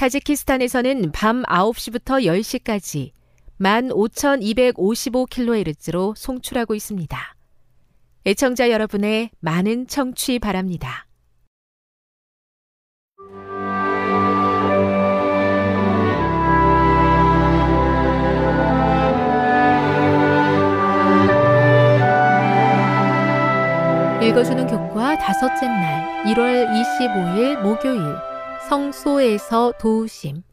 타지키스탄에서는 밤 9시부터 10시까지 15,255kHz로 송출하고 있습니다. 애청자 여러분의 많은 청취 바랍니다. 읽어주는 교과 다섯째 날 1월 25일 목요일 성소에서 도우심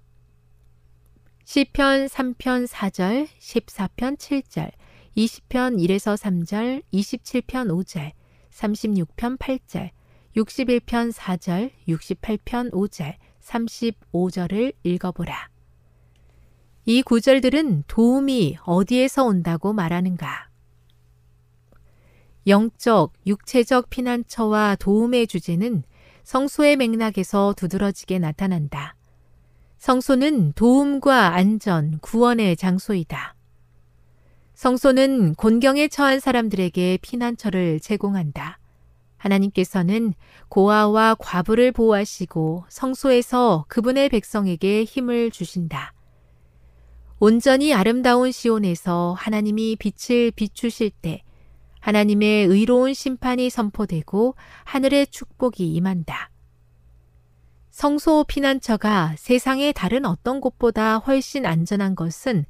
시편 3편 4절, 14편 7절, 20편 1에서 3절, 27편 5절, 36편 8절, 61편 4절, 68편 5절, 35절을 읽어보라. 이 구절들은 도움이 어디에서 온다고 말하는가? 영적, 육체적 피난처와 도움의 주제는 성소의 맥락에서 두드러지게 나타난다. 성소는 도움과 안전, 구원의 장소이다. 성소는 곤경에 처한 사람들에게 피난처를 제공한다. 하나님께서는 고아와 과부를 보호하시고 성소에서 그분의 백성에게 힘을 주신다. 온전히 아름다운 시온에서 하나님이 빛을 비추실 때 하나님의 의로운 심판이 선포되고 하늘의 축복이 임한다. 성소 피난처가 세상의 다른 어떤 곳보다 훨씬 안전한 것은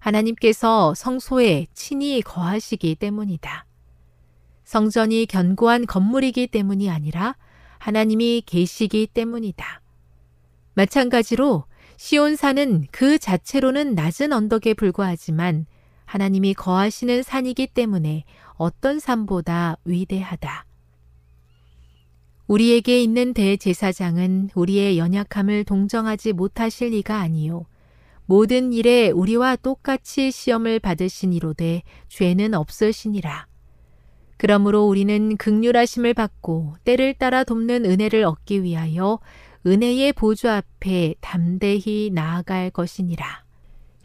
하나님께서 성소에 친히 거하시기 때문이다. 성전이 견고한 건물이기 때문이 아니라 하나님이 계시기 때문이다. 마찬가지로 시온산은 그 자체로는 낮은 언덕에 불과하지만 하나님이 거하시는 산이기 때문에 어떤 산보다 위대하다. 우리에게 있는 대제사장은 우리의 연약함을 동정하지 못하실 리가 아니요. 모든 일에 우리와 똑같이 시험을 받으시니로되 죄는 없으시니라. 그러므로 우리는 극률하심을 받고 때를 따라 돕는 은혜를 얻기 위하여 은혜의 보좌 앞에 담대히 나아갈 것이니라.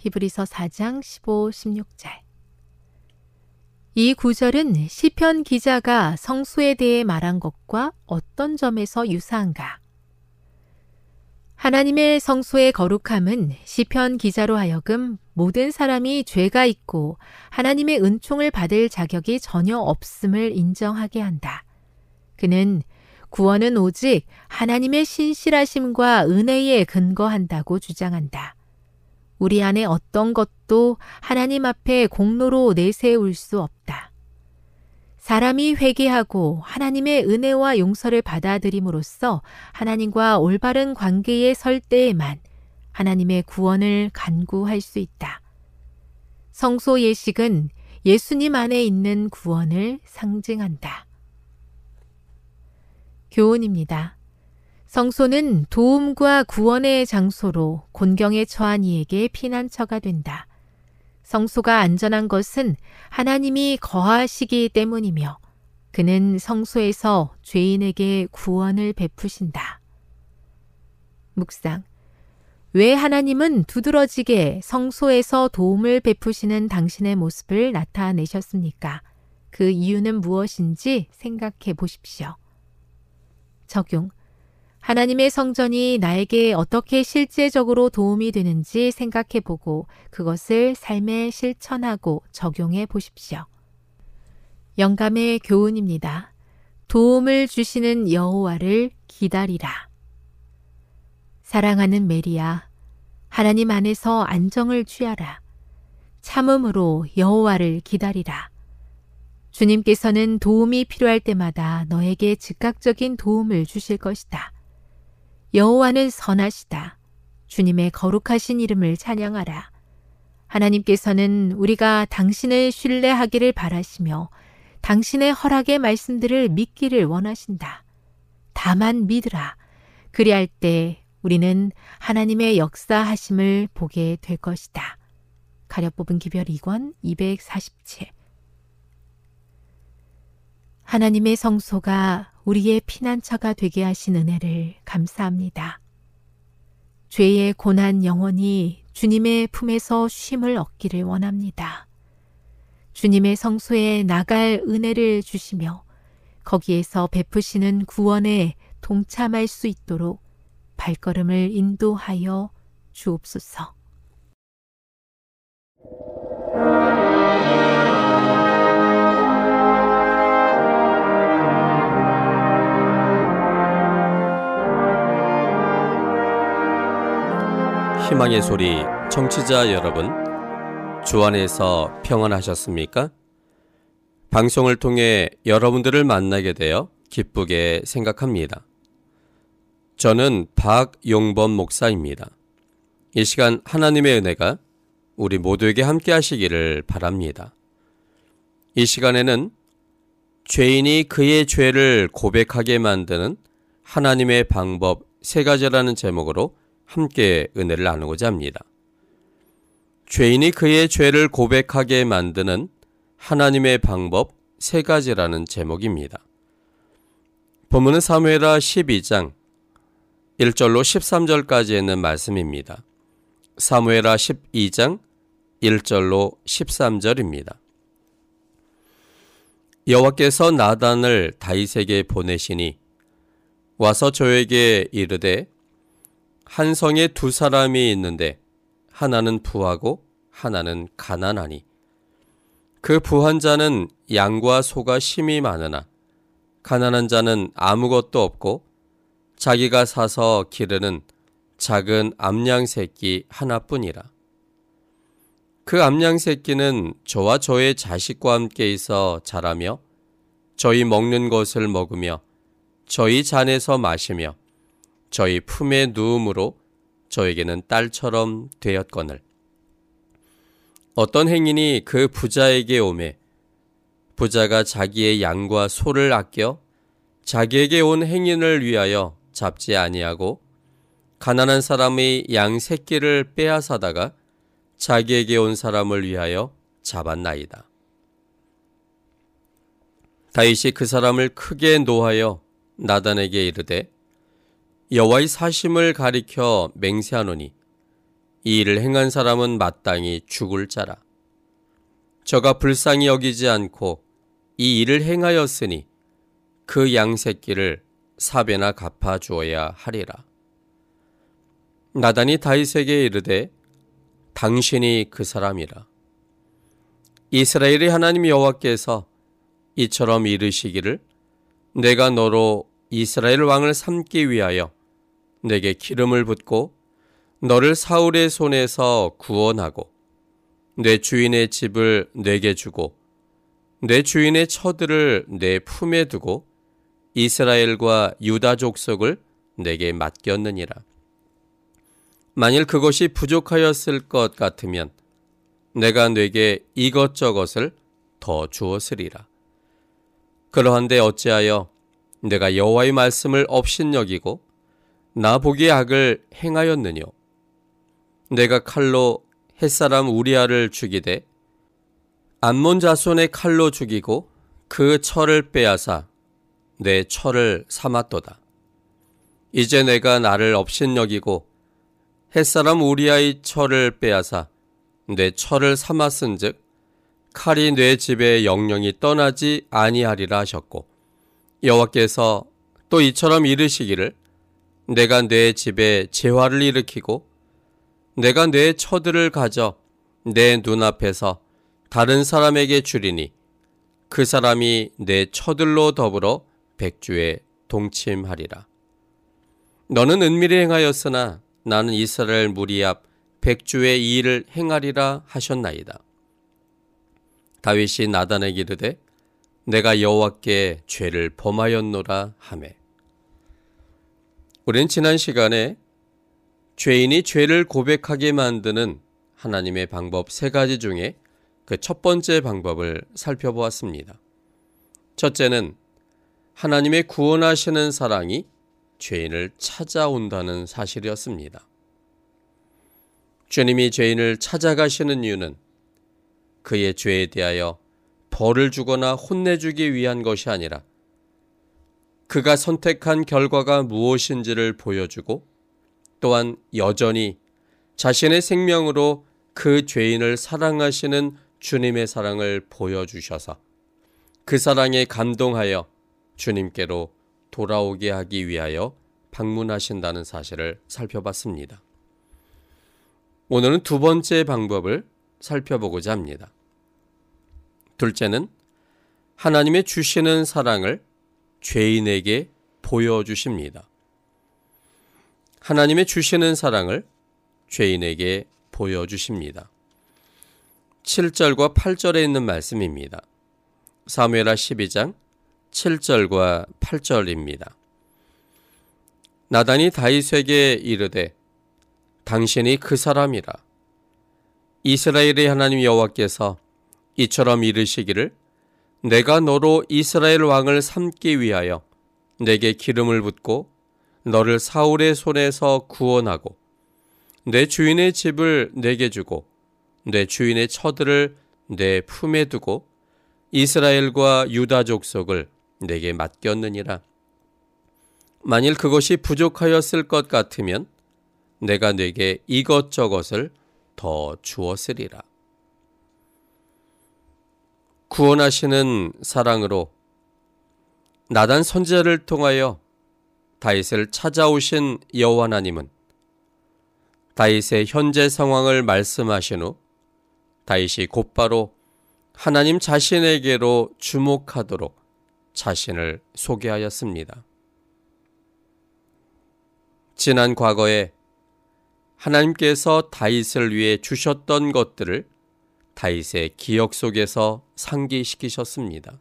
히브리서 4장 15, 16절. 이 구절은 시편 기자가 성수에 대해 말한 것과 어떤 점에서 유사한가? 하나님의 성소의 거룩함은 시편 기자로 하여금 모든 사람이 죄가 있고 하나님의 은총을 받을 자격이 전혀 없음을 인정하게 한다. 그는 구원은 오직 하나님의 신실하심과 은혜에 근거한다고 주장한다. 우리 안에 어떤 것도 하나님 앞에 공로로 내세울 수 없다. 사람이 회개하고 하나님의 은혜와 용서를 받아들임으로써 하나님과 올바른 관계에 설 때에만 하나님의 구원을 간구할 수 있다. 성소 예식은 예수님 안에 있는 구원을 상징한다. 교훈입니다. 성소는 도움과 구원의 장소로 곤경에 처한 이에게 피난처가 된다. 성소가 안전한 것은 하나님이 거하시기 때문이며 그는 성소에서 죄인에게 구원을 베푸신다. 묵상. 왜 하나님은 두드러지게 성소에서 도움을 베푸시는 당신의 모습을 나타내셨습니까? 그 이유는 무엇인지 생각해 보십시오. 적용. 하나님의 성전이 나에게 어떻게 실제적으로 도움이 되는지 생각해 보고 그것을 삶에 실천하고 적용해 보십시오. 영감의 교훈입니다. 도움을 주시는 여호와를 기다리라. 사랑하는 메리야, 하나님 안에서 안정을 취하라. 참음으로 여호와를 기다리라. 주님께서는 도움이 필요할 때마다 너에게 즉각적인 도움을 주실 것이다. 여호와는 선하시다. 주님의 거룩하신 이름을 찬양하라. 하나님께서는 우리가 당신을 신뢰하기를 바라시며 당신의 허락의 말씀들을 믿기를 원하신다. 다만 믿으라. 그리할 때 우리는 하나님의 역사하심을 보게 될 것이다. 가려 뽑은 기별 2권 247 하나님의 성소가 우리의 피난처가 되게 하신 은혜를 감사합니다. 죄의 고난 영혼이 주님의 품에서 쉼을 얻기를 원합니다. 주님의 성소에 나갈 은혜를 주시며 거기에서 베푸시는 구원에 동참할 수 있도록 발걸음을 인도하여 주옵소서. 희망의 소리 청취자 여러분, 주 안에서 평안하셨습니까? 방송을 통해 여러분들을 만나게 되어 기쁘게 생각합니다. 저는 박용범 목사입니다. 이 시간 하나님의 은혜가 우리 모두에게 함께 하시기를 바랍니다. 이 시간에는 죄인이 그의 죄를 고백하게 만드는 하나님의 방법 세 가지라는 제목으로 함께 은혜를 나누고자 합니다. 죄인이 그의 죄를 고백하게 만드는 하나님의 방법 세 가지라는 제목입니다. 본문은 사무엘하 12장 1절로 13절까지 있는 말씀입니다. 사무엘하 12장 1절로 13절입니다. 여호와께서 나단을 다윗에게 보내시니 와서 저에게 이르되 한 성에 두 사람이 있는데 하나는 부하고 하나는 가난하니 그 부한 자는 양과 소가 심히 많으나 가난한 자는 아무것도 없고 자기가 사서 기르는 작은 암양 새끼 하나뿐이라. 그 암양 새끼는 저와 저의 자식과 함께 있어 자라며 저희 먹는 것을 먹으며 저희 잔에서 마시며 저희 품에 누우므로 저에게는 딸처럼 되었거늘. 어떤 행인이 그 부자에게 오매 부자가 자기의 양과 소를 아껴 자기에게 온 행인을 위하여 잡지 아니하고 가난한 사람의 양 새끼를 빼앗아다가 자기에게 온 사람을 위하여 잡았나이다. 다윗이 그 사람을 크게 노하여 나단에게 이르되 여호와의 사심을 가리켜 맹세하노니 이 일을 행한 사람은 마땅히 죽을 자라. 저가 불쌍히 여기지 않고 이 일을 행하였으니 그 양새끼를 사배나 갚아 주어야 하리라. 나단이 다윗에게 이르되 당신이 그 사람이라. 이스라엘의 하나님 여호와께서 이처럼 이르시기를 내가 너로 이스라엘 왕을 삼기 위하여 내게 기름을 붓고 너를 사울의 손에서 구원하고 내 주인의 집을 내게 주고 내 주인의 처들을 내 품에 두고 이스라엘과 유다 족속을 내게 맡겼느니라. 만일 그것이 부족하였을 것 같으면 내가 네게 이것저것을 더 주었으리라. 그러한데 어찌하여 내가 여호와의 말씀을 업신여기고 나 보기에 악을 행하였느뇨? 내가 칼로 햇사람 우리아를 죽이되 암몬 자손의 칼로 죽이고 그 철을 빼앗아 내 철을 삼았도다. 이제 내가 나를 업신여기고 햇사람 우리아의 철을 빼앗아 내 철을 삼았은즉 칼이 내 집에 영영이 떠나지 아니하리라 하셨고 여호와께서 또 이처럼 이르시기를 내가 내 집에 재화를 일으키고 내가 내 처들을 가져 내 눈앞에서 다른 사람에게 주리니 그 사람이 내 처들로 더불어 백주에 동침하리라. 너는 은밀히 행하였으나 나는 이스라엘 무리 앞 백주의 이 일을 행하리라 하셨나이다. 다윗이 나단에게 이르되 내가 여호와께 죄를 범하였노라 하매. 우린 지난 시간에 죄인이 죄를 고백하게 만드는 하나님의 방법 세 가지 중에 그 첫 번째 방법을 살펴보았습니다. 첫째는 하나님의 구원하시는 사랑이 죄인을 찾아온다는 사실이었습니다. 주님이 죄인을 찾아가시는 이유는 그의 죄에 대하여 벌을 주거나 혼내주기 위한 것이 아니라 그가 선택한 결과가 무엇인지를 보여주고 또한 여전히 자신의 생명으로 그 죄인을 사랑하시는 주님의 사랑을 보여주셔서 그 사랑에 감동하여 주님께로 돌아오게 하기 위하여 방문하신다는 사실을 살펴봤습니다. 오늘은 두 번째 방법을 살펴보고자 합니다. 둘째는 하나님의 주시는 사랑을 죄인에게 보여주십니다. 하나님의 주시는 사랑을 죄인에게 보여주십니다. 7절과 8절에 있는 말씀입니다. 사무엘하 12장 7절과 8절입니다. 나단이 다윗에게 이르되 당신이 그 사람이라 이스라엘의 하나님 여호와께서 이처럼 이르시기를 내가 너로 이스라엘 왕을 삼기 위하여 내게 기름을 붓고 너를 사울의 손에서 구원하고 내 주인의 집을 내게 주고 내 주인의 처들을 내 품에 두고 이스라엘과 유다 족속을 내게 맡겼느니라. 만일 그것이 부족하였을 것 같으면 내가 내게 이것저것을 더 주었으리라. 구원하시는 사랑으로 나단 선지자를 통하여 다윗을 찾아오신 여호와 하나님은 다윗의 현재 상황을 말씀하신 후 다윗이 곧바로 하나님 자신에게로 주목하도록 자신을 소개하였습니다. 지난 과거에 하나님께서 다윗을 위해 주셨던 것들을 다윗의 기억 속에서 상기시키셨습니다.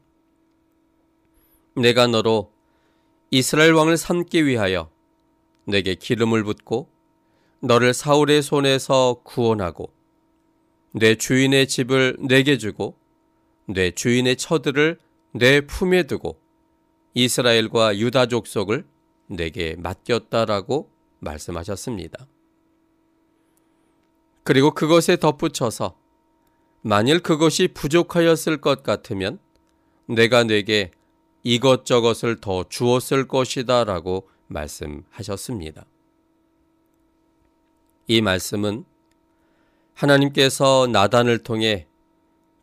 내가 너로 이스라엘 왕을 삼기 위하여 내게 기름을 붓고 너를 사울의 손에서 구원하고 내 주인의 집을 내게 주고 내 주인의 처들을 내 품에 두고 이스라엘과 유다 족속을 내게 맡겼다라고 말씀하셨습니다. 그리고 그것에 덧붙여서 만일 그것이 부족하였을 것 같으면 내가 내게 이것저것을 더 주었을 것이다 라고 말씀하셨습니다. 이 말씀은 하나님께서 나단을 통해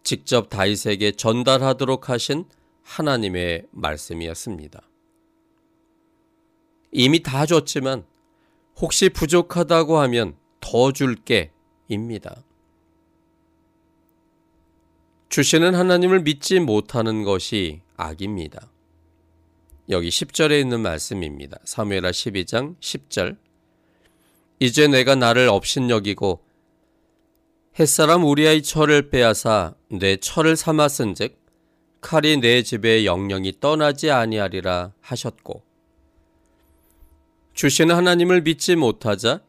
직접 다윗에게 전달하도록 하신 하나님의 말씀이었습니다. 이미 다 줬지만 혹시 부족하다고 하면 더 줄게 입니다. 주시는 하나님을 믿지 못하는 것이 악입니다. 여기 10절에 있는 말씀입니다. 사무엘하 12장 10절. 이제 내가 나를 업신여기고 햇사람 우리아의 철을 빼앗아 내 철을 삼았은즉 칼이 내 집에 영영이 떠나지 아니하리라 하셨고 주시는 하나님을 믿지 못하자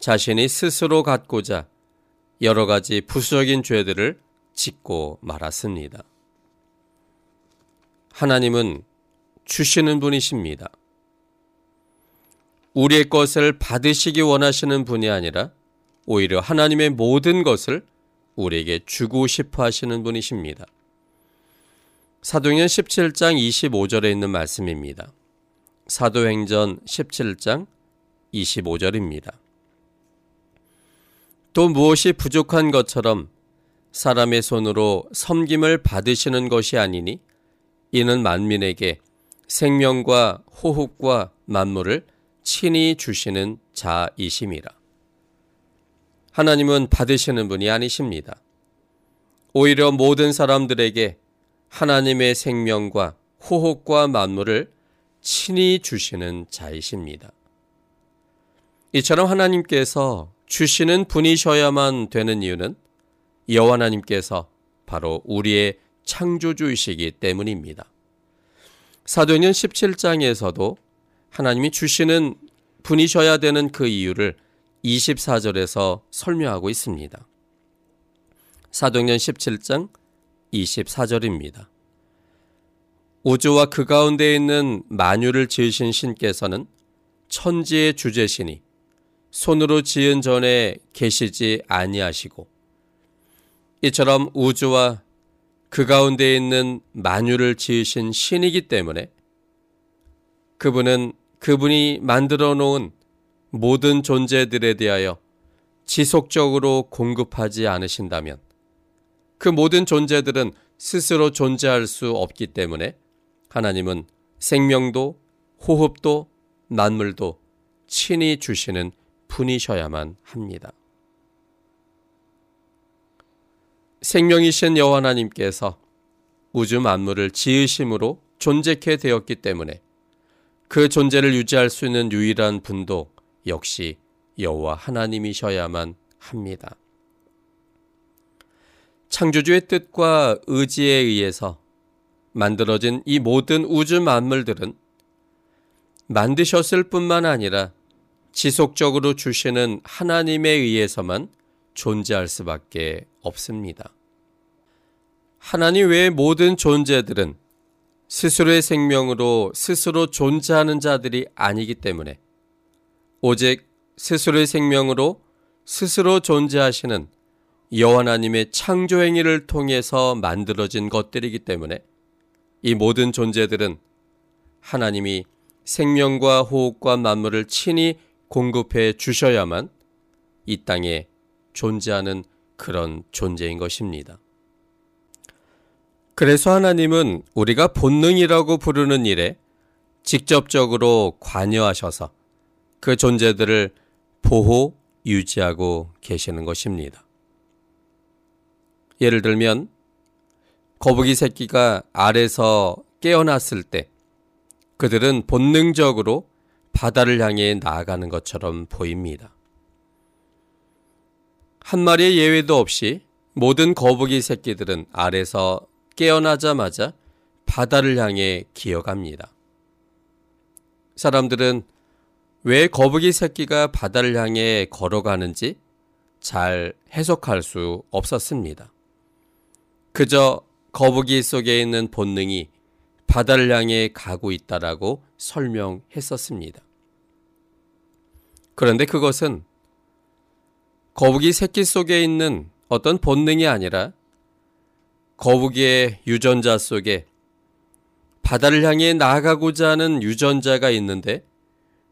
자신이 스스로 갖고자 여러 가지 부수적인 죄들을 짓고 말았습니다. 하나님은 주시는 분이십니다. 우리의 것을 받으시기 원하시는 분이 아니라 오히려 하나님의 모든 것을 우리에게 주고 싶어 하시는 분이십니다. 사도행전 17장 25절에 있는 말씀입니다. 사도행전 17장 25절입니다. 또 무엇이 부족한 것처럼 사람의 손으로 섬김을 받으시는 것이 아니니 이는 만민에게 생명과 호흡과 만물을 친히 주시는 자이심이라. 하나님은 받으시는 분이 아니십니다. 오히려 모든 사람들에게 하나님의 생명과 호흡과 만물을 친히 주시는 자이십니다. 이처럼 하나님께서 주시는 분이셔야만 되는 이유는 여호와 하나님께서 바로 우리의 창조주이시기 때문입니다. 사도행전 17장에서도 하나님이 주시는 분이셔야 되는 그 이유를 24절에서 설명하고 있습니다. 사도행전 17장 24절입니다. 우주와 그 가운데 있는 만유를 지으신 신께서는 천지의 주제시니 손으로 지은 전에 계시지 아니하시고 이처럼 우주와 그 가운데 있는 만유를 지으신 신이기 때문에 그분은 그분이 만들어 놓은 모든 존재들에 대하여 지속적으로 공급하지 않으신다면 그 모든 존재들은 스스로 존재할 수 없기 때문에 하나님은 생명도 호흡도 만물도 친히 주시는 분이셔야만 합니다. 생명이신 여호와 하나님께서 우주 만물을 지으심으로 존재케 되었기 때문에 그 존재를 유지할 수 있는 유일한 분도 역시 여호와 하나님이셔야만 합니다. 창조주의 뜻과 의지에 의해서 만들어진 이 모든 우주 만물들은 만드셨을 뿐만 아니라 지속적으로 주시는 하나님에 의해서만 존재할 수밖에 없습니다. 하나님 외의 모든 존재들은 스스로의 생명으로 스스로 존재하는 자들이 아니기 때문에 오직 스스로의 생명으로 스스로 존재하시는 여호와 하나님의 창조 행위를 통해서 만들어진 것들이기 때문에 이 모든 존재들은 하나님이 생명과 호흡과 만물을 친히 공급해 주셔야만 이 땅에 존재하는 그런 존재인 것입니다. 그래서 하나님은 우리가 본능이라고 부르는 일에 직접적으로 관여하셔서 그 존재들을 보호, 유지하고 계시는 것입니다. 예를 들면 거북이 새끼가 알에서 깨어났을 때 그들은 본능적으로 바다를 향해 나아가는 것처럼 보입니다. 한 마리의 예외도 없이 모든 거북이 새끼들은 알에서 깨어나자마자 바다를 향해 기어갑니다. 사람들은 왜 거북이 새끼가 바다를 향해 걸어가는지 잘 해석할 수 없었습니다. 그저 거북이 속에 있는 본능이 바다를 향해 가고 있다라고 설명했었습니다. 그런데 그것은 거북이 새끼 속에 있는 어떤 본능이 아니라 거북이의 유전자 속에 바다를 향해 나아가고자 하는 유전자가 있는데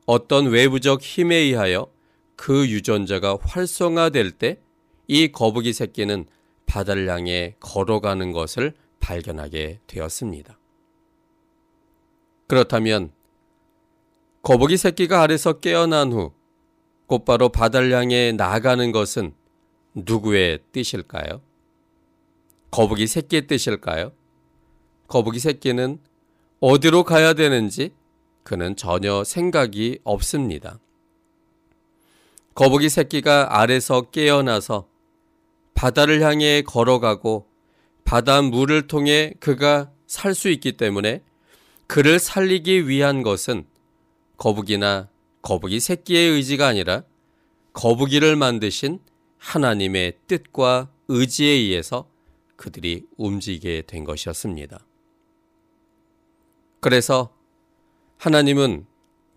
어떤 외부적 힘에 의하여 그 유전자가 활성화될 때 이 거북이 새끼는 바다를 향해 걸어가는 것을 발견하게 되었습니다. 그렇다면 거북이 새끼가 알에서 깨어난 후 곧바로 바다를 향해 나아가는 것은 누구의 뜻일까요? 거북이 새끼의 뜻일까요? 거북이 새끼는 어디로 가야 되는지 그는 전혀 생각이 없습니다. 거북이 새끼가 알에서 깨어나서 바다를 향해 걸어가고 바다 물을 통해 그가 살 수 있기 때문에 그를 살리기 위한 것은 거북이나 거북이 새끼의 의지가 아니라 거북이를 만드신 하나님의 뜻과 의지에 의해서 그들이 움직이게 된 것이었습니다. 그래서 하나님은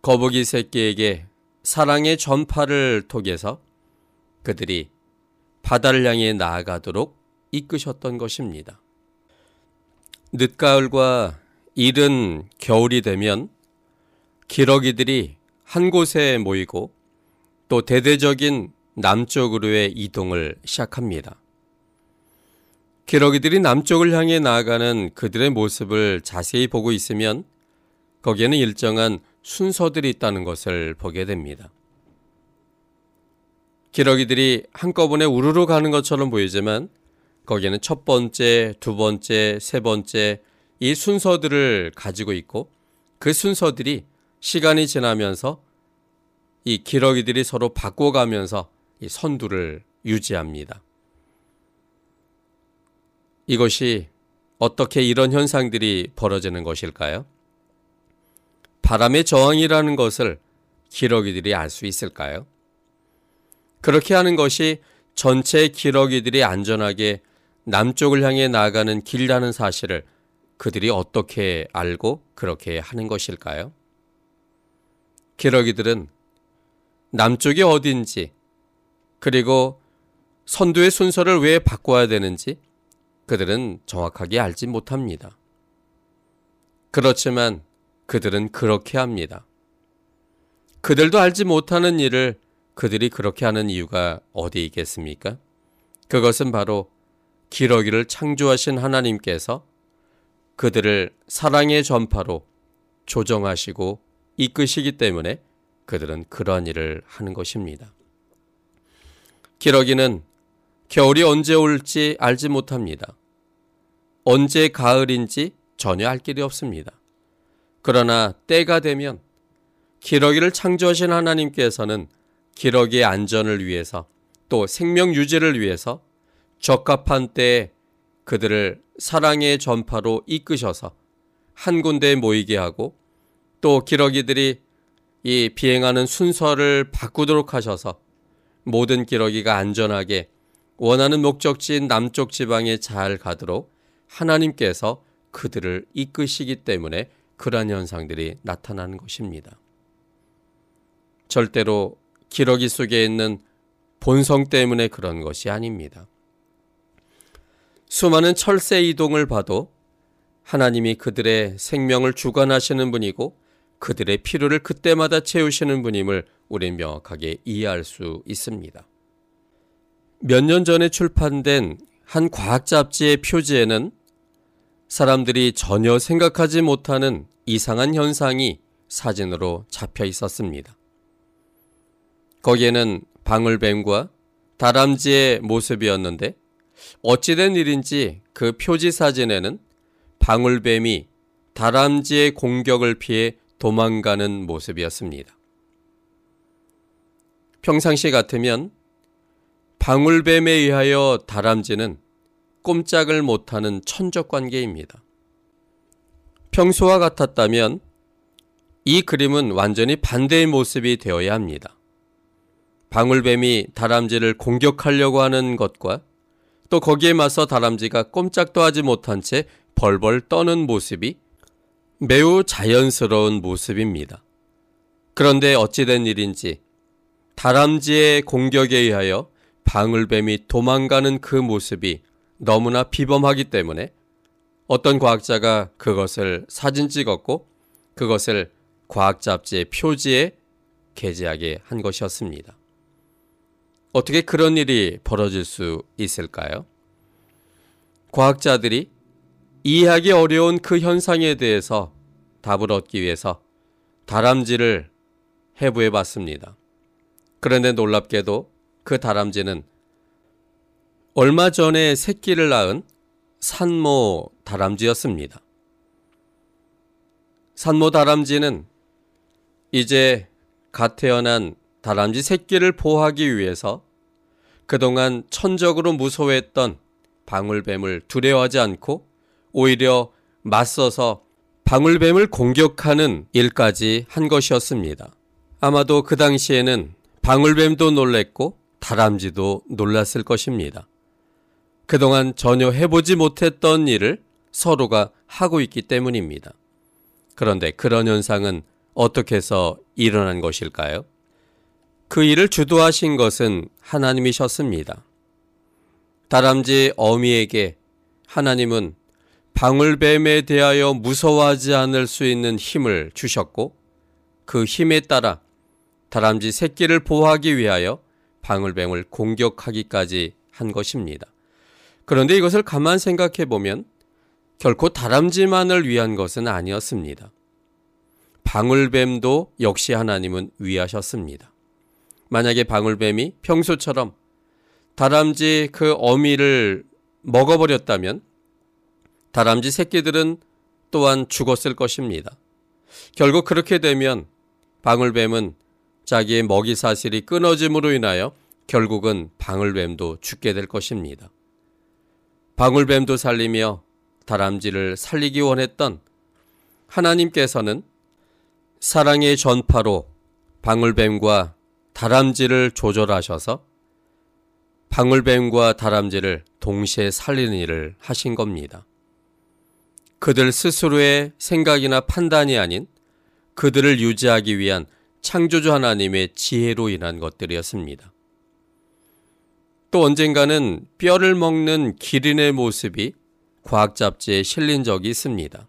거북이 새끼에게 사랑의 전파를 통해서 그들이 바다를 향해 나아가도록 이끄셨던 것입니다. 늦가을과 이른 겨울이 되면 기러기들이 한 곳에 모이고 또 대대적인 남쪽으로의 이동을 시작합니다. 기러기들이 남쪽을 향해 나아가는 그들의 모습을 자세히 보고 있으면 거기에는 일정한 순서들이 있다는 것을 보게 됩니다. 기러기들이 한꺼번에 우르르 가는 것처럼 보이지만 거기에는 첫 번째, 두 번째, 세 번째 이 순서들을 가지고 있고 그 순서들이 시간이 지나면서 이 기러기들이 서로 바꿔가면서 이 선두를 유지합니다. 이것이 어떻게 이런 현상들이 벌어지는 것일까요? 바람의 저항이라는 것을 기러기들이 알 수 있을까요? 그렇게 하는 것이 전체 기러기들이 안전하게 남쪽을 향해 나아가는 길이라는 사실을 그들이 어떻게 알고 그렇게 하는 것일까요? 기러기들은 남쪽이 어딘지 그리고 선두의 순서를 왜 바꿔야 되는지 그들은 정확하게 알지 못합니다. 그렇지만 그들은 그렇게 합니다. 그들도 알지 못하는 일을 그들이 그렇게 하는 이유가 어디 있겠습니까? 그것은 바로 기러기를 창조하신 하나님께서 그들을 사랑의 전파로 조정하시고 이끄시기 때문에 그들은 그러한 일을 하는 것입니다. 기러기는 겨울이 언제 올지 알지 못합니다. 언제 가을인지 전혀 알 길이 없습니다. 그러나 때가 되면 기러기를 창조하신 하나님께서는 기러기의 안전을 위해서 또 생명 유지를 위해서 적합한 때에 그들을 사랑의 전파로 이끄셔서 한 군데에 모이게 하고 또 기러기들이 이 비행하는 순서를 바꾸도록 하셔서 모든 기러기가 안전하게 원하는 목적지인 남쪽 지방에 잘 가도록 하나님께서 그들을 이끄시기 때문에 그러한 현상들이 나타나는 것입니다. 절대로 기러기 속에 있는 본성 때문에 그런 것이 아닙니다. 수많은 철새 이동을 봐도 하나님이 그들의 생명을 주관하시는 분이고 그들의 필요를 그때마다 채우시는 분임을 우리는 명확하게 이해할 수 있습니다. 몇 년 전에 출판된 한 과학 잡지의 표지에는 사람들이 전혀 생각하지 못하는 이상한 현상이 사진으로 잡혀 있었습니다. 거기에는 방울뱀과 다람쥐의 모습이었는데 어찌된 일인지 그 표지 사진에는 방울뱀이 다람쥐의 공격을 피해 도망가는 모습이었습니다. 평상시 같으면 방울뱀에 의하여 다람쥐는 꼼짝을 못하는 천적 관계입니다. 평소와 같았다면 이 그림은 완전히 반대의 모습이 되어야 합니다. 방울뱀이 다람쥐를 공격하려고 하는 것과 또 거기에 맞서 다람쥐가 꼼짝도 하지 못한 채 벌벌 떠는 모습이 매우 자연스러운 모습입니다. 그런데 어찌된 일인지 다람쥐의 공격에 의하여 방울뱀이 도망가는 그 모습이 너무나 비범하기 때문에 어떤 과학자가 그것을 사진 찍었고 그것을 과학 잡지의 표지에 게재하게 한 것이었습니다. 어떻게 그런 일이 벌어질 수 있을까요? 과학자들이 이해하기 어려운 그 현상에 대해서 답을 얻기 위해서 다람쥐를 해부해 봤습니다. 그런데 놀랍게도 그 다람쥐는 얼마 전에 새끼를 낳은 산모 다람쥐였습니다. 산모 다람쥐는 이제 갓 태어난 다람쥐 새끼를 보호하기 위해서 그동안 천적으로 무서워했던 방울뱀을 두려워하지 않고 오히려 맞서서 방울뱀을 공격하는 일까지 한 것이었습니다. 아마도 그 당시에는 방울뱀도 놀랬고 다람쥐도 놀랐을 것입니다. 그동안 전혀 해보지 못했던 일을 서로가 하고 있기 때문입니다. 그런데 그런 현상은 어떻게 해서 일어난 것일까요? 그 일을 주도하신 것은 하나님이셨습니다. 다람쥐 어미에게 하나님은 방울뱀에 대하여 무서워하지 않을 수 있는 힘을 주셨고 그 힘에 따라 다람쥐 새끼를 보호하기 위하여 방울뱀을 공격하기까지 한 것입니다. 그런데 이것을 가만 생각해 보면 결코 다람쥐만을 위한 것은 아니었습니다. 방울뱀도 역시 하나님은 위하셨습니다. 만약에 방울뱀이 평소처럼 다람쥐 그 어미를 먹어버렸다면 다람쥐 새끼들은 또한 죽었을 것입니다. 결국 그렇게 되면 방울뱀은 자기의 먹이 사슬이 끊어짐으로 인하여 결국은 방울뱀도 죽게 될 것입니다. 방울뱀도 살리며 다람쥐를 살리기 원했던 하나님께서는 사랑의 전파로 방울뱀과 다람쥐를 조절하셔서 방울뱀과 다람쥐를 동시에 살리는 일을 하신 겁니다. 그들 스스로의 생각이나 판단이 아닌 그들을 유지하기 위한 창조주 하나님의 지혜로 인한 것들이었습니다. 또 언젠가는 뼈를 먹는 기린의 모습이 과학 잡지에 실린 적이 있습니다.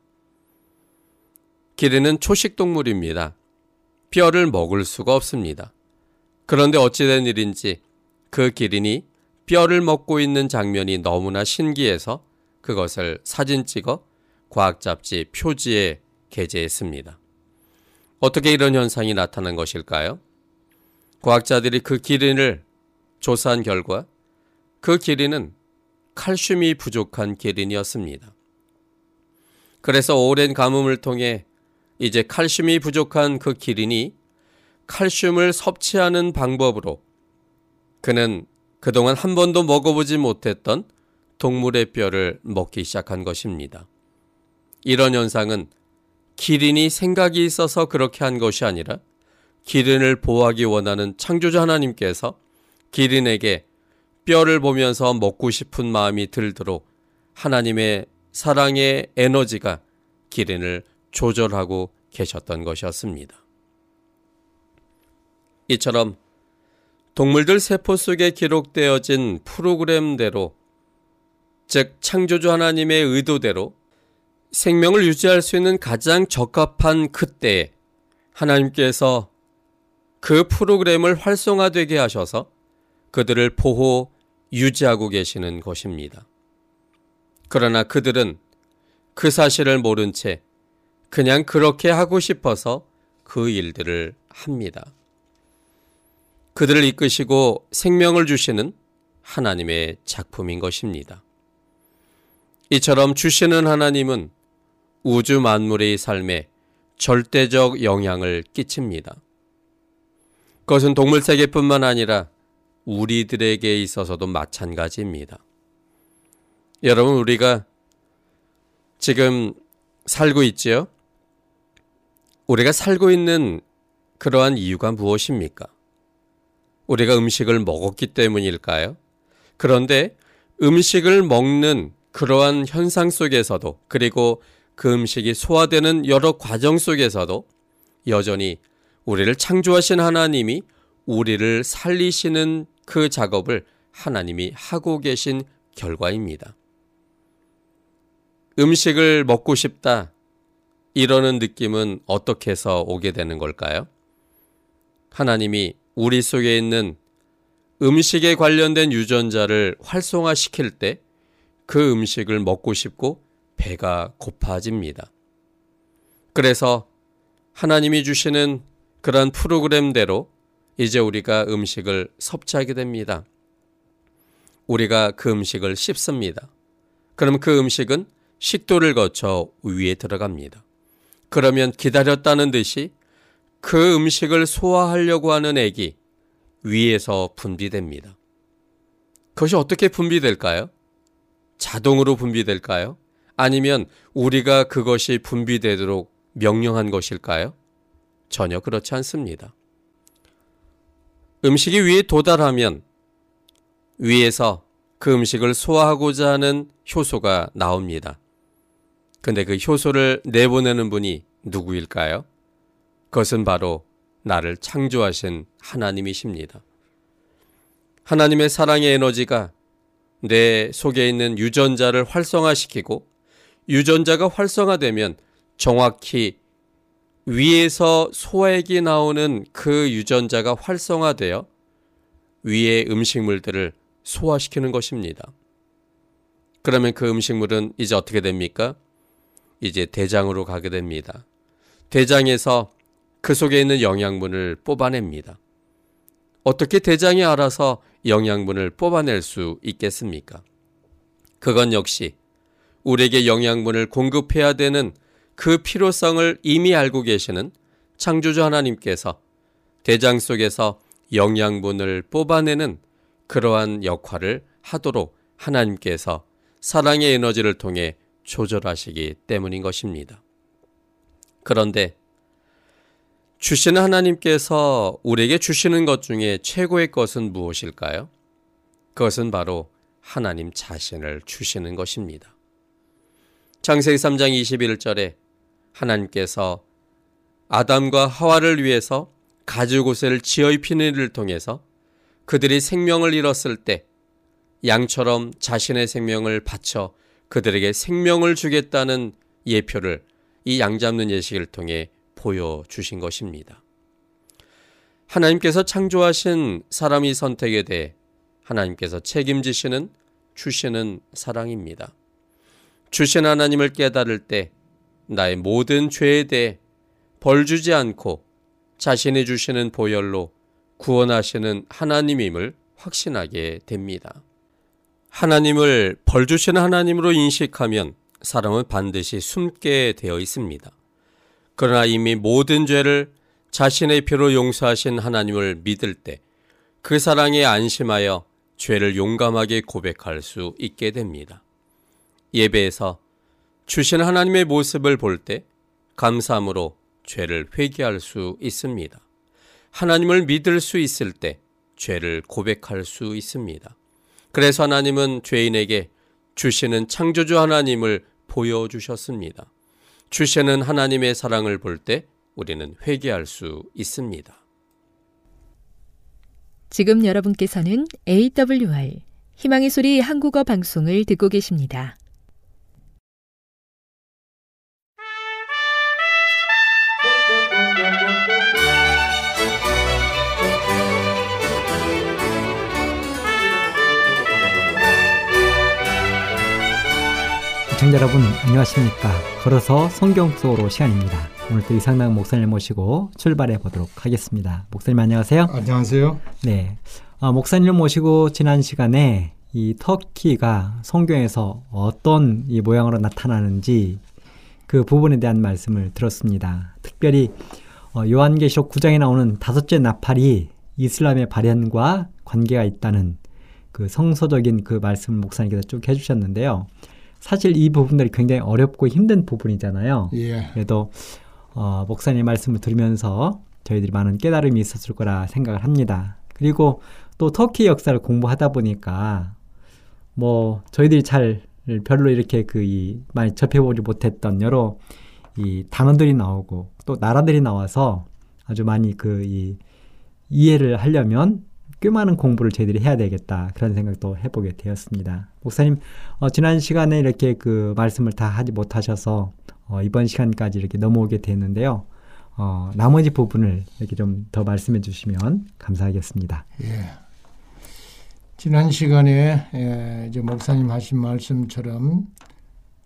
기린은 초식 동물입니다. 뼈를 먹을 수가 없습니다. 그런데 어찌된 일인지 그 기린이 뼈를 먹고 있는 장면이 너무나 신기해서 그것을 사진 찍어 과학 잡지 표지에 게재했습니다. 어떻게 이런 현상이 나타난 것일까요? 과학자들이 그 기린을 조사한 결과 그 기린은 칼슘이 부족한 기린이었습니다. 그래서 오랜 가뭄을 통해 이제 칼슘이 부족한 그 기린이 칼슘을 섭취하는 방법으로 그는 그동안 한 번도 먹어보지 못했던 동물의 뼈를 먹기 시작한 것입니다. 이런 현상은 기린이 생각이 있어서 그렇게 한 것이 아니라 기린을 보호하기 원하는 창조자 하나님께서 기린에게 뼈를 보면서 먹고 싶은 마음이 들도록 하나님의 사랑의 에너지가 기린을 조절하고 계셨던 것이었습니다. 이처럼 동물들 세포 속에 기록되어진 프로그램대로 즉 창조주 하나님의 의도대로 생명을 유지할 수 있는 가장 적합한 그때에 하나님께서 그 프로그램을 활성화되게 하셔서 그들을 보호, 유지하고 계시는 것입니다. 그러나 그들은 그 사실을 모른 채 그냥 그렇게 하고 싶어서 그 일들을 합니다. 그들을 이끄시고 생명을 주시는 하나님의 작품인 것입니다. 이처럼 주시는 하나님은 우주 만물의 삶에 절대적 영향을 끼칩니다. 그것은 동물 세계뿐만 아니라 우리들에게 있어서도 마찬가지입니다. 여러분, 우리가 지금 살고 있지요? 우리가 살고 있는 그러한 이유가 무엇입니까? 우리가 음식을 먹었기 때문일까요? 그런데 음식을 먹는 그러한 현상 속에서도 그리고 그 음식이 소화되는 여러 과정 속에서도 여전히 우리를 창조하신 하나님이 우리를 살리시는 그 작업을 하나님이 하고 계신 결과입니다. 음식을 먹고 싶다. 이러는 느낌은 어떻게 해서 오게 되는 걸까요? 하나님이 우리 속에 있는 음식에 관련된 유전자를 활성화시킬 때 그 음식을 먹고 싶고 배가 고파집니다. 그래서 하나님이 주시는 그런 프로그램대로 이제 우리가 음식을 섭취하게 됩니다. 우리가 그 음식을 씹습니다. 그럼 그 음식은 식도를 거쳐 위에 들어갑니다. 그러면 기다렸다는 듯이 그 음식을 소화하려고 하는 액이 위에서 분비됩니다. 그것이 어떻게 분비될까요? 자동으로 분비될까요? 아니면 우리가 그것이 분비되도록 명령한 것일까요? 전혀 그렇지 않습니다. 음식이 위에 도달하면 위에서 그 음식을 소화하고자 하는 효소가 나옵니다. 근데 그 효소를 내보내는 분이 누구일까요? 그것은 바로 나를 창조하신 하나님이십니다. 하나님의 사랑의 에너지가 내 속에 있는 유전자를 활성화시키고 유전자가 활성화되면 정확히 위에서 소액이 나오는 그 유전자가 활성화되어 위의 음식물들을 소화시키는 것입니다. 그러면 그 음식물은 이제 어떻게 됩니까? 이제 대장으로 가게 됩니다. 대장에서 그 속에 있는 영양분을 뽑아냅니다. 어떻게 대장이 알아서 영양분을 뽑아낼 수 있겠습니까? 그건 역시 우리에게 영양분을 공급해야 되는 그 필요성을 이미 알고 계시는 창조주 하나님께서 대장 속에서 영양분을 뽑아내는 그러한 역할을 하도록 하나님께서 사랑의 에너지를 통해 조절하시기 때문인 것입니다. 그런데 주시는 하나님께서 우리에게 주시는 것 중에 최고의 것은 무엇일까요? 그것은 바로 하나님 자신을 주시는 것입니다. 창세기 3장 21절에 하나님께서 아담과 하와를 위해서 가죽옷을 지어 입히는 일을 통해서 그들이 생명을 잃었을 때 양처럼 자신의 생명을 바쳐 그들에게 생명을 주겠다는 예표를 이 양 잡는 예식을 통해 보여주신 것입니다. 하나님께서 창조하신 사람이 선택에 대해 하나님께서 책임지시는 주시는 사랑입니다. 주신 하나님을 깨달을 때 나의 모든 죄에 대해 벌 주지 않고 자신이 주시는 보혈로 구원하시는 하나님임을 확신하게 됩니다. 하나님을 벌 주시는 하나님으로 인식하면 사람은 반드시 숨게 되어 있습니다. 그러나 이미 모든 죄를 자신의 피로 용서하신 하나님을 믿을 때 그 사랑에 안심하여 죄를 용감하게 고백할 수 있게 됩니다. 예배에서 주신 하나님의 모습을 볼 때 감사함으로 죄를 회개할 수 있습니다. 하나님을 믿을 수 있을 때 죄를 고백할 수 있습니다. 그래서 하나님은 죄인에게 주시는 창조주 하나님을 보여주셨습니다. 주시는 하나님의 사랑을 볼 때 우리는 회개할 수 있습니다. 지금 여러분께서는 AWR 희망의 소리 한국어 방송을 듣고 계십니다. 시청자 여러분 안녕하십니까? 걸어서 성경 속으로 시간입니다. 오늘도 이상당 목사님 모시고 출발해 보도록 하겠습니다. 목사님 안녕하세요. 안녕하세요. 네. 아, 목사님 모시고 지난 시간에 이 터키가 성경에서 어떤 이 모양으로 나타나는지 그 부분에 대한 말씀을 들었습니다. 특별히 어, 요한계시록 9장에 나오는 다섯째 나팔이 이슬람의 발현과 관계가 있다는 그 성서적인 그 말씀을 목사님께서 쭉 해주셨는데요. 사실 이 부분들이 굉장히 어렵고 힘든 부분이잖아요. 예. 그래도 어, 목사님 말씀을 들으면서 저희들이 많은 깨달음이 있었을 거라 생각을 합니다. 그리고 또 터키 역사를 공부하다 보니까 뭐 저희들이 잘 별로 이렇게 그 이 많이 접해보지 못했던 여러 이 단어들이 나오고 또 나라들이 나와서 아주 많이 그 이 이해를 하려면 꽤 많은 공부를 저희들이 해야 되겠다 그런 생각도 해보게 되었습니다. 목사님 어, 지난 시간에 이렇게 그 말씀을 다 하지 못하셔서 어, 이번 시간까지 이렇게 넘어오게 됐는데요. 어, 나머지 부분을 이렇게 좀 더 말씀해 주시면 감사하겠습니다. 예. 지난 시간에 예, 이제 목사님 하신 말씀처럼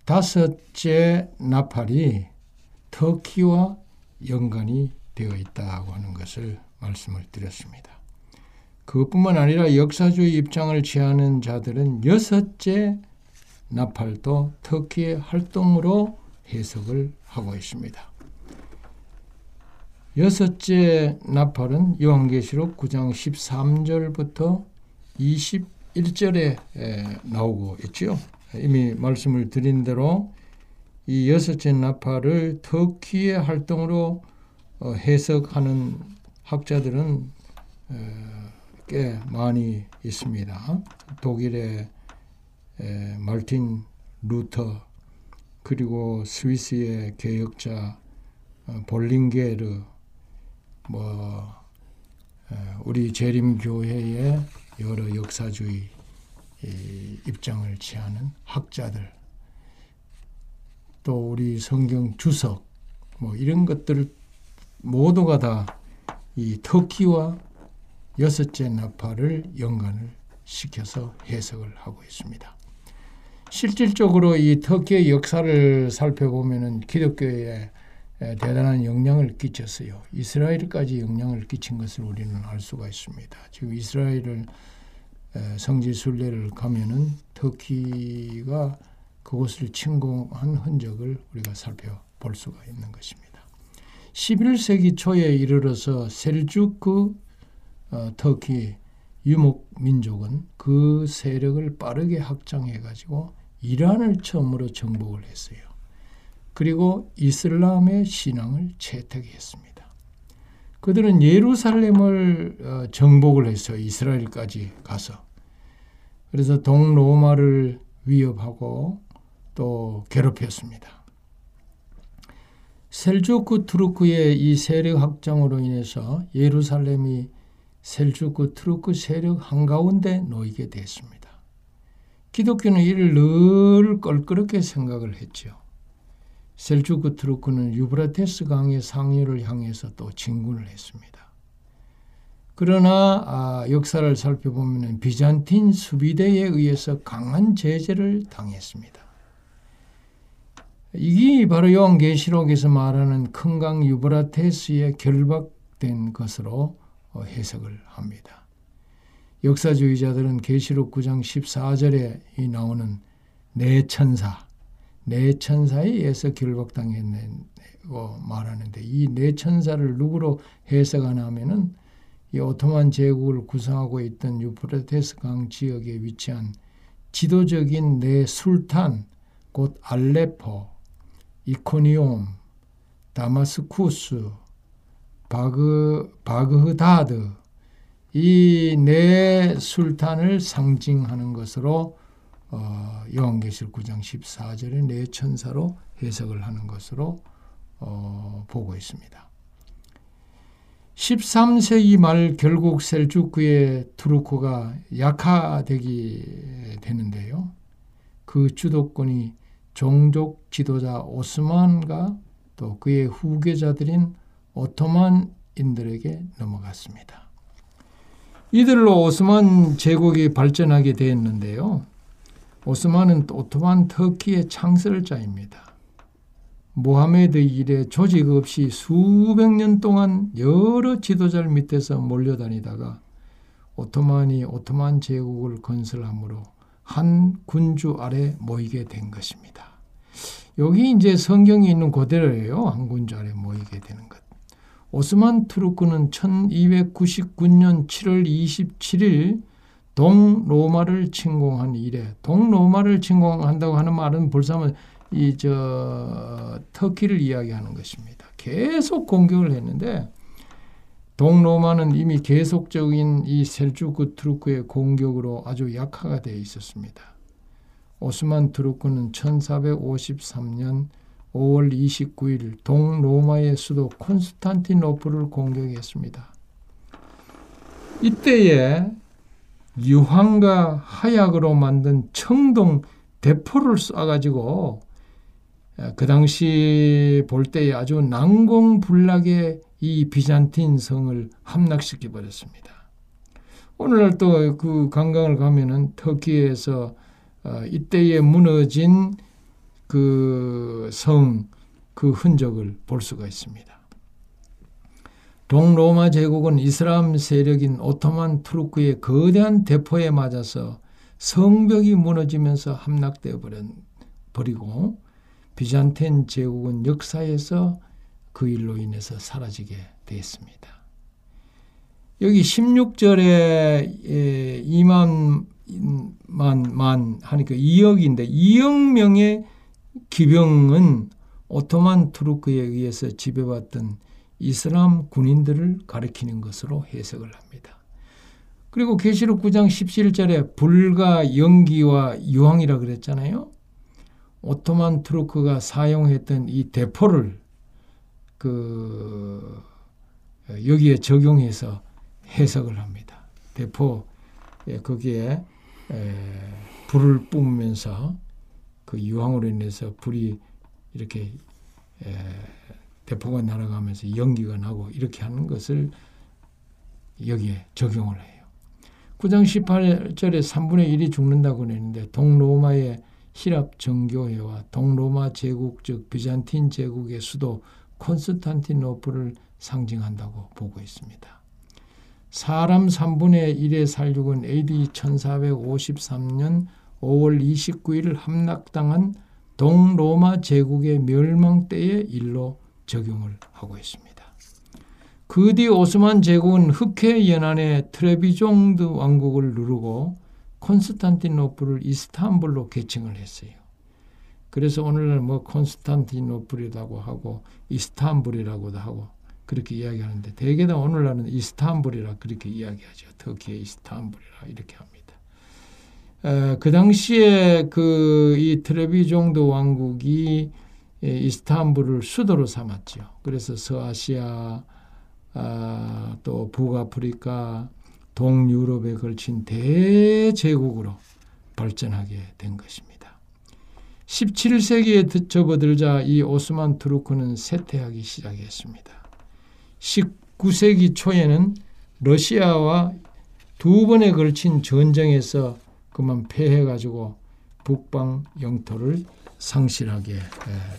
다섯째 나팔이 터키와 연관이 되어 있다고 하는 것을 말씀을 드렸습니다. 그것뿐만 아니라 역사주의 입장을 취하는 자들은 여섯째 나팔도 터키의 활동으로 해석을 하고 있습니다. 여섯째 나팔은 요한계시록 9장 13절부터 21절에 나오고 있죠. 이미 말씀을 드린 대로 이 여섯째 나팔을 터키의 활동으로 어, 해석하는 학자들은 꽤 많이 있습니다. 독일의 에, 말틴 루터 그리고 스위스의 개혁자 어, 볼링게르 뭐 에, 우리 재림교회의 여러 역사주의 이, 입장을 취하는 학자들 또 우리 성경 주석 뭐 이런 것들 모두가 다 이 터키와 여섯째 나팔을 연관을 시켜서 해석을 하고 있습니다. 실질적으로 이 터키의 역사를 살펴보면은 기독교에 대단한 영향을 끼쳤어요. 이스라엘까지 영향을 끼친 것을 우리는 알 수가 있습니다. 지금 이스라엘을 성지 순례를 가면은 터키가 그곳을 침공한 흔적을 우리가 살펴볼 수가 있는 것입니다. 11세기 초에 이르러서 셀주크 어, 터키 유목 민족은 그 세력을 빠르게 확장해 가지고 이란을 처음으로 정복을 했어요. 그리고 이슬람의 신앙을 채택했습니다. 그들은 예루살렘을 어, 정복을 했어요. 이스라엘까지 가서. 그래서 동로마를 위협하고 또 괴롭혔습니다. 셀주크 투르크의 이 세력 확장으로 인해서 예루살렘이 셀주크 투르크 세력 한가운데 놓이게 됐습니다. 기독교는 이를 늘 껄끄럽게 생각을 했죠. 셀주크 투르크는 유브라테스 강의 상류를 향해서 또 진군을 했습니다. 그러나 아, 역사를 살펴보면 비잔틴 수비대에 의해서 강한 제재를 당했습니다. 이게 바로 요한계시록에서 말하는 큰 강 유브라테스에 결박된 것으로 어, 해석을 합니다. 역사주의자들은 계시록 9장 14절에 나오는 네 천사, 네 천사에 의해서 결박당했고 말하는데 이네 천사를 누구로 해석하나 하면은 이 오토만 제국을 구성하고 있던 유프라테스 강 지역에 위치한 지도적인 네 술탄, 곧 알레포, 이코니움, 다마스쿠스, 바그, 바그다드 이 네 술탄을 상징하는 것으로 어, 요한계시록 9장 14절의 네 천사로 해석을 하는 것으로 어, 보고 있습니다. 13세기 말 결국 셀주크의 투르크가 약화되게 되는데요. 그 주도권이 종족 지도자 오스만과 또 그의 후계자들인 오토만인들에게 넘어갔습니다. 이들로 오스만 제국이 발전하게 되었는데요. 오스만은 오토만 터키의 창설자입니다. 모하메드 이래 조직 없이 수백 년 동안 여러 지도자를 밑에서 몰려다니다가 오토만이 오토만 제국을 건설함으로 한 군주 아래 모이게 된 것입니다. 여기 이제 성경이 있는 그대로예요. 한 군주 아래 모이게 되는 것. 오스만 투르크는 1299년 7월 27일 동로마를 침공한 이래 동로마를 침공한다고 하는 말은 벌써 이저 터키를 이야기하는 것입니다. 계속 공격을 했는데 동로마는 이미 계속적인 이 셀주크 투르크의 공격으로 아주 약화가 되어 있었습니다. 오스만 투르크는 1453년 5월 29일 동로마의 수도 콘스탄티노플을 공격했습니다. 이때에 유황과 하약으로 만든 청동 대포를 쏴가지고 그 당시 볼 때에 아주 난공불락의 이 비잔틴 성을 함락시켜 버렸습니다. 오늘날 또 그 관광을 가면은 터키에서 어, 이때에 무너진 그 성, 그 흔적을 볼 수가 있습니다. 동로마 제국은 이슬람 세력인 오토만 투르크의 거대한 대포에 맞아서 성벽이 무너지면서 함락되어 버리고 비잔틴 제국은 역사에서 그 일로 인해서 사라지게 되었습니다. 여기 16절에 2만 만 하니까 2억인데 2억 명의 기병은 오토만 투르크에 의해서 지배받던 이슬람 군인들을 가리키는 것으로 해석을 합니다. 그리고 계시록 9장 17절에 불과 연기와 유황이라 그랬잖아요. 오토만 트루크가 사용했던 이 대포를 그 여기에 적용해서 해석을 합니다. 대포 예, 거기에 불을 뿜으면서 그 유황으로 인해서 불이 이렇게 대포가 날아가면서 연기가 나고 이렇게 하는 것을 여기에 적용을 해요. 9장 18절에 3분의 1이 죽는다고 그랬는데 동로마의 히랍 정교회와 동로마 제국 즉 비잔틴 제국의 수도 콘스탄티노플을 상징한다고 보고 있습니다. 사람 3분의 1의 살육은 AD 1453년 5월 29일 함락당한 동로마 제국의 멸망 때의 일로 적용을 하고 있습니다. 그 뒤 오스만 제국은 흑해 연안의 트레비종드 왕국을 누르고 콘스탄티노플을 이스탄불로 개칭을 했어요. 그래서 오늘날 뭐 콘스탄티노플이라고 하고 이스탄불이라고도 하고 그렇게 이야기하는데 대개 다 오늘날은 이스탄불이라 그렇게 이야기하죠. 터키의 이스탄불이라 이렇게 합니다. 에, 그 당시에 그 이 트레비종드 왕국이 이스탄불을 수도로 삼았죠. 그래서 서아시아 아, 또 북아프리카 동유럽에 걸친 대제국으로 발전하게 된 것입니다. 17세기에 접어들자 이 오스만 투르크는 쇠퇴하기 시작했습니다. 19세기 초에는 러시아와 두 번에 걸친 전쟁에서 그만 패해가지고 북방 영토를 상실하게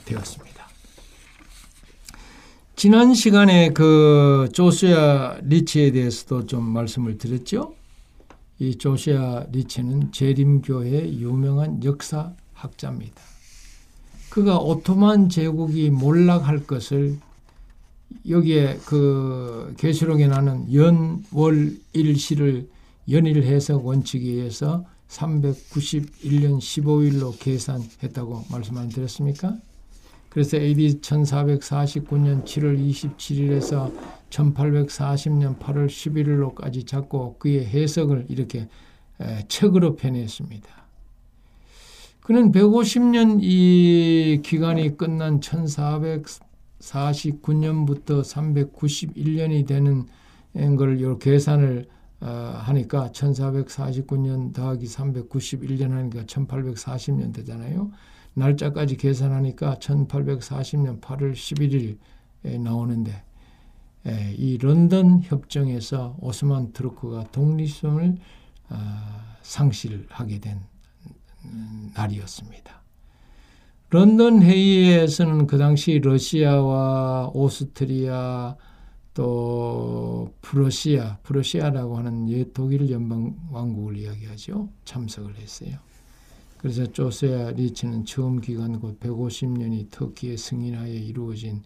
되었습니다. 지난 시간에 그 조시아 리치에 대해서도 좀 말씀을 드렸죠. 이 조시아 리치는 재림교의 유명한 역사학자입니다. 그가 오토만 제국이 몰락할 것을 여기에 그 계시록에 나는 연월 일시를 연일 해석 원칙에 의해서 391년 15일로 계산했다고 말씀 안 드렸습니까? 그래서 AD 1449년 7월 27일에서 1840년 8월 11일로까지 잡고 그의 해석을 이렇게 책으로 펴냈습니다. 그는 150년 이 기간이 끝난 1449년부터 391년이 되는 걸 계산을 하니까 1449년 더하기 391년 하니까 1840년 되잖아요. 날짜까지 계산하니까 1840년 8월 11일에 나오는데 이 런던 협정에서 오스만 트루크가 독립성을 아, 상실하게 된 음, 날이었습니다. 런던 회의에서는 그 당시 러시아와 오스트리아 또 프러시아, 프러시아라고 하는 독일 연방 왕국을 이야기하죠. 참석을 했어요. 그래서 조세아 리치는 처음 기간 곧 150년이 터키의 승인하에 이루어진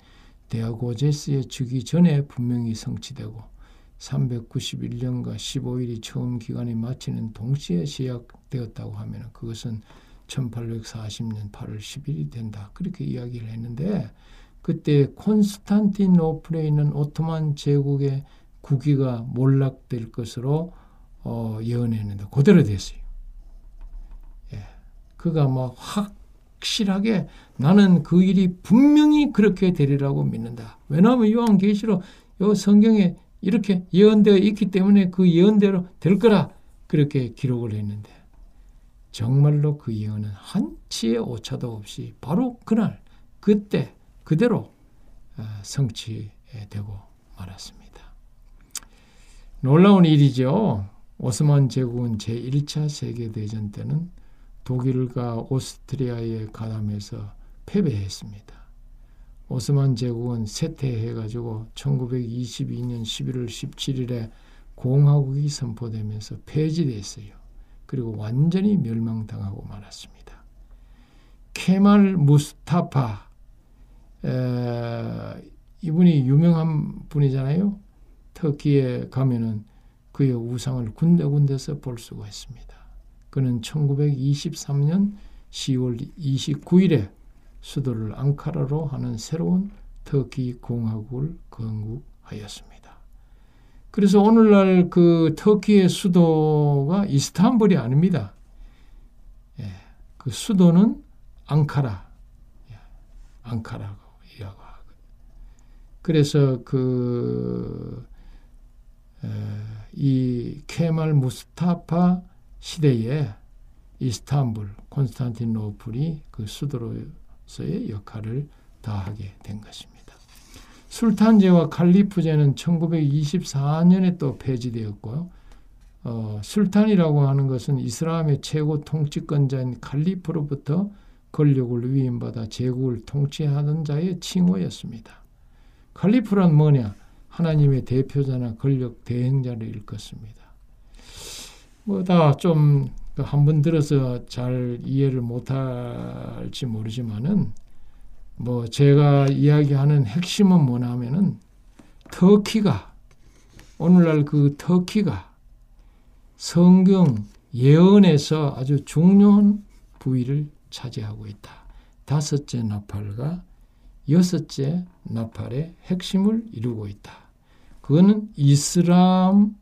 데아고제스의 주기 전에 분명히 성취되고 391년과 15일이 처음 기간이 마치는 동시에 시작되었다고 하면 그것은 1840년 8월 10일이 된다. 그렇게 이야기를 했는데 그때 콘스탄티노플에 있는 오토만 제국의 국위가 몰락될 것으로 어, 예언했는데 그대로 됐어요. 그가 막 확실하게 나는 그 일이 분명히 그렇게 되리라고 믿는다. 왜냐하면 요한계시록 요 성경에 이렇게 예언되어 있기 때문에 그 예언대로 될 거라 그렇게 기록을 했는데 정말로 그 예언은 한치의 오차도 없이 바로 그날 그때 그대로 어, 성취되고 말았습니다. 놀라운 일이죠. 오스만 제국은 제1차 세계대전 때는 독일과 오스트리아에 가담해서 패배했습니다. 오스만 제국은 쇠퇴해가지고 1922년 11월 17일에 공화국이 선포되면서 폐지됐어요. 그리고 완전히 멸망당하고 말았습니다. 케말 무스타파 에, 이분이 유명한 분이잖아요. 터키에 가면은 그의 우상을 군데군데서 볼 수가 있습니다. 그는 1923년 10월 29일에 수도를 앙카라로 하는 새로운 터키 공화국을 건국하였습니다. 그래서 오늘날 그 터키의 수도가 이스탄불이 아닙니다. 예, 그 수도는 앙카라, 예, 이야기하고. 그래서 그, 에, 이 케말 무스타파 시대에 이스탄불, 콘스탄티노플이 그 수도로서의 역할을 다하게 된 것입니다. 술탄제와 칼리프제는 1924년에 또 폐지되었고요. 어, 술탄이라고 하는 것은 이슬람의 최고 통치권자인 칼리프로부터 권력을 위임받아 제국을 통치하던 자의 칭호였습니다. 칼리프란 뭐냐? 하나님의 대표자나 권력 대행자를 일컫습니다. 뭐다 좀 한 번 들어서 잘 이해를 못할지 모르지만은 뭐 제가 이야기하는 핵심은 뭐냐면은 터키가 오늘날 그 터키가 성경 예언에서 아주 중요한 부위를 차지하고 있다. 다섯째 나팔과 여섯째 나팔의 핵심을 이루고 있다. 그거는 이슬람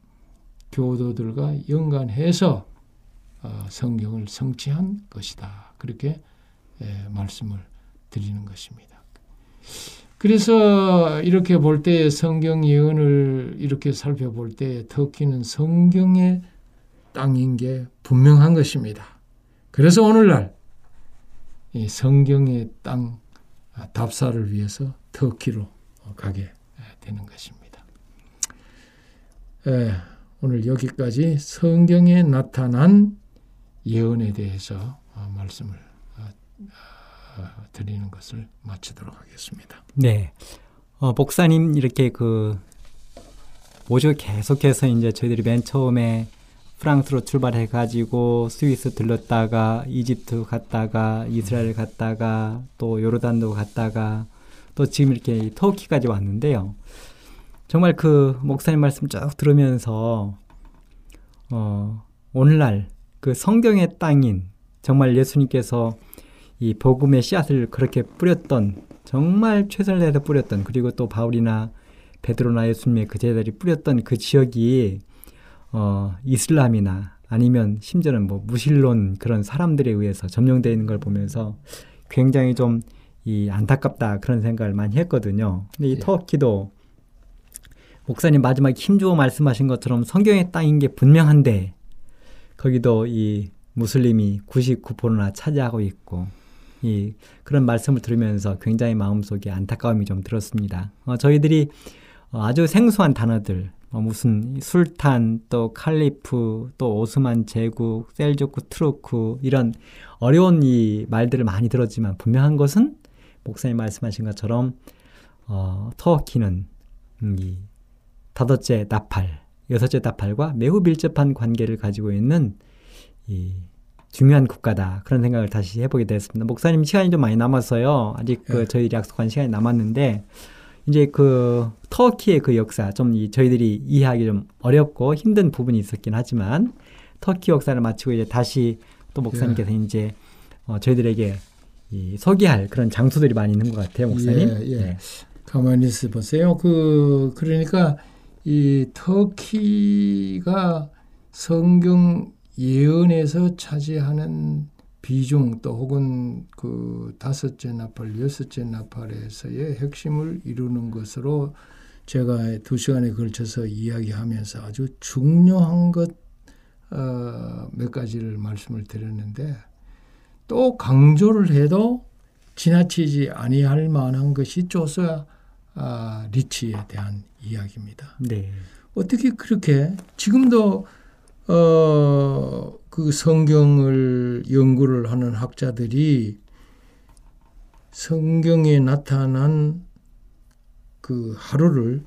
교도들과 연관해서 어, 성경을 성취한 것이다. 그렇게 말씀을 드리는 것입니다. 그래서 이렇게 볼 때 성경 예언을 이렇게 살펴볼 때 터키는 성경의 땅인 게 분명한 것입니다. 그래서 오늘날 이 성경의 땅 아, 답사를 위해서 터키로 가게 되는 것입니다. 에, 오늘 여기까지 성경에 나타난 예언에 대해서 어, 말씀을 어, 어, 드리는 것을 마치도록 하겠습니다. 네. 어, 목사님 이렇게 그 모조 계속해서 이제 저희들이 맨 처음에 프랑스로 출발해 가지고 스위스 들렀다가 이집트 갔다가 이스라엘 갔다가 또 요르단도 갔다가 또 지금 이렇게 터키까지 왔는데요. 정말 그 목사님 말씀 쭉 들으면서 어 오늘날 그 성경의 땅인 정말 예수님께서 이 복음의 씨앗을 그렇게 뿌렸던 정말 최선을 다해서 뿌렸던 그리고 또 바울이나 베드로나 예수님의 그 제자들이 뿌렸던 그 지역이 어 이슬람이나 아니면 심지어는 뭐 무신론 그런 사람들에 의해서 점령되어 있는 걸 보면서 굉장히 좀 이 안타깝다 그런 생각을 많이 했거든요. 근데 이 예. 터키도 목사님 마지막에 힘주어 말씀하신 것처럼 성경의 땅인 게 분명한데 거기도 이 무슬림이 99%나 차지하고 있고 이 그런 말씀을 들으면서 굉장히 마음속에 안타까움이 좀 들었습니다. 어, 저희들이 어, 아주 생소한 단어들 어, 무슨 술탄 또 칼리프 또 오스만 제국 셀주크 트루크 이런 어려운 이 말들을 많이 들었지만 분명한 것은 목사님 말씀하신 것처럼 어, 터키는 음, 이 다섯째 나팔 여섯째 나팔과 매우 밀접한 관계를 가지고 있는 이 중요한 국가다 그런 생각을 다시 해보게 됐습니다. 목사님 시간이 좀 많이 남았어요. 아직 그 네. 저희들이 약속한 시간이 남았는데 이제 그 터키의 그 역사 좀 이 저희들이 이해하기 좀 어렵고 힘든 부분이 있었긴 하지만 터키 역사를 마치고 이제 다시 또 목사님께서 예. 이제 어, 저희들에게 이 소개할 그런 장소들이 많이 있는 것 같아요, 목사님. 예, 예. 네. 가만히 있어 보세요. 그 그러니까 이 터키가 성경 예언에서 차지하는 비중 또 혹은 그 다섯째 나팔, 여섯째 나팔에서의 핵심을 이루는 것으로 제가 두 시간에 걸쳐서 이야기하면서 아주 중요한 것, 어, 몇 가지를 말씀을 드렸는데 또 강조를 해도 지나치지 아니할 만한 것이 조서 아, 리치에 대한 이야기입니다. 네. 어떻게 그렇게 지금도 어, 그 성경을 연구를 하는 학자들이 성경에 나타난 그 하루를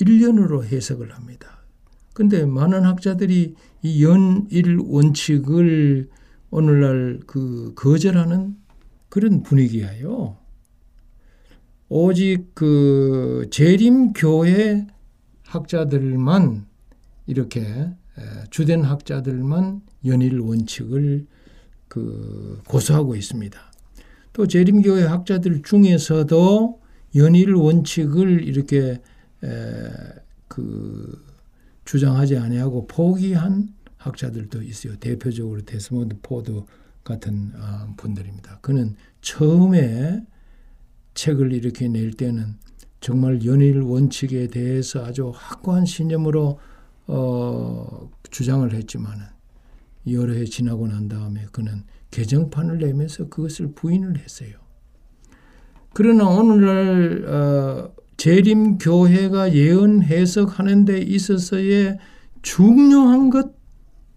1년으로 해석을 합니다. 근데 많은 학자들이 이 연일 원칙을 오늘날 그 거절하는 그런 분위기예요. 오직 그 재림교회 학자들만 이렇게 주된 학자들만 연일 원칙을 그 고수하고 있습니다. 또 재림교회 학자들 중에서도 연일 원칙을 이렇게 그 주장하지 아니하고 포기한 학자들도 있어요. 대표적으로 데스몬드 포드 같은 아, 분들입니다. 그는 처음에 책을 이렇게 낼 때는 정말 연일 원칙에 대해서 아주 확고한 신념으로 어, 주장을 했지만은 여러 해 지나고 난 다음에 그는 개정판을 내면서 그것을 부인을 했어요. 그러나 오늘날 어, 재림 교회가 예언 해석하는 데 있어서의 중요한 것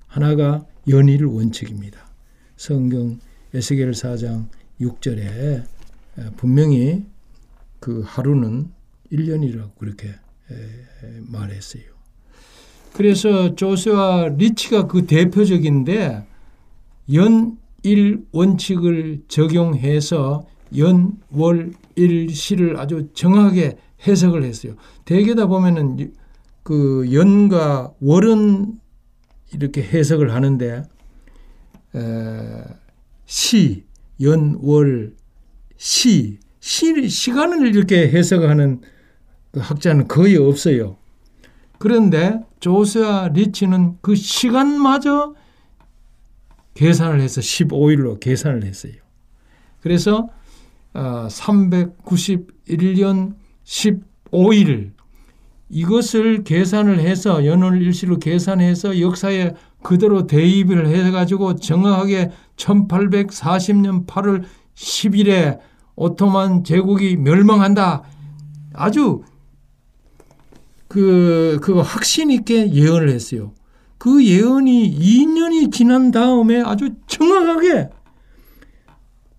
하나가 연일 원칙입니다. 성경 에스겔 4장 6절에 분명히 그 하루는 1년이라고 그렇게 말했어요. 그래서 조세와 리치가 그 대표적인데 연일 원칙을 적용해서 연, 월, 일, 시를 아주 정확하게 해석을 했어요. 대개다 보면은 그 연과 월은 이렇게 해석을 하는데 에, 시, 연, 월, 시, 시 시간을 이렇게 해석하는 그 학자는 거의 없어요. 그런데 조세와 리치는 그 시간마저 계산을 해서 15일로 계산을 했어요. 그래서 391년 15일 이것을 계산을 해서 연월 일시로 계산해서 역사에 그대로 대입을 해가지고 정확하게 1840년 8월 10일에 오토만 제국이 멸망한다. 아주 그, 그 확신 있게 예언을 했어요. 그 예언이 2년이 지난 다음에 아주 정확하게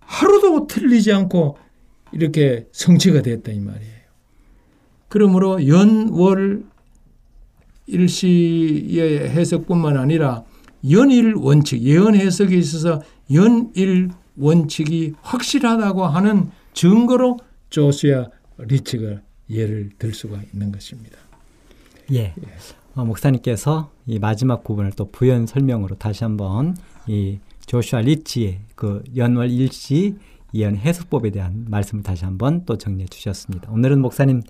하루도 틀리지 않고 이렇게 성취가 됐다 이 말이에요. 그러므로 연월 일시의 해석뿐만 아니라 연일 원칙, 예언 해석에 있어서 연일 원칙이 확실하다고 하는 증거로 조수야 리치가 예를 들 수가 있는 것입니다. 예. 어, 목사님께서 이 마지막 부분을 또 부연 설명으로 다시 한번 이 조슈아 리치의 그 연월 일시 예언 해석법에 대한 말씀을 다시 한번 또 정리해 주셨습니다. 오늘은 목사님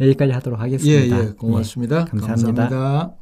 여기까지 하도록 하겠습니다. 예, 예 고맙습니다. 예, 감사합니다. 감사합니다.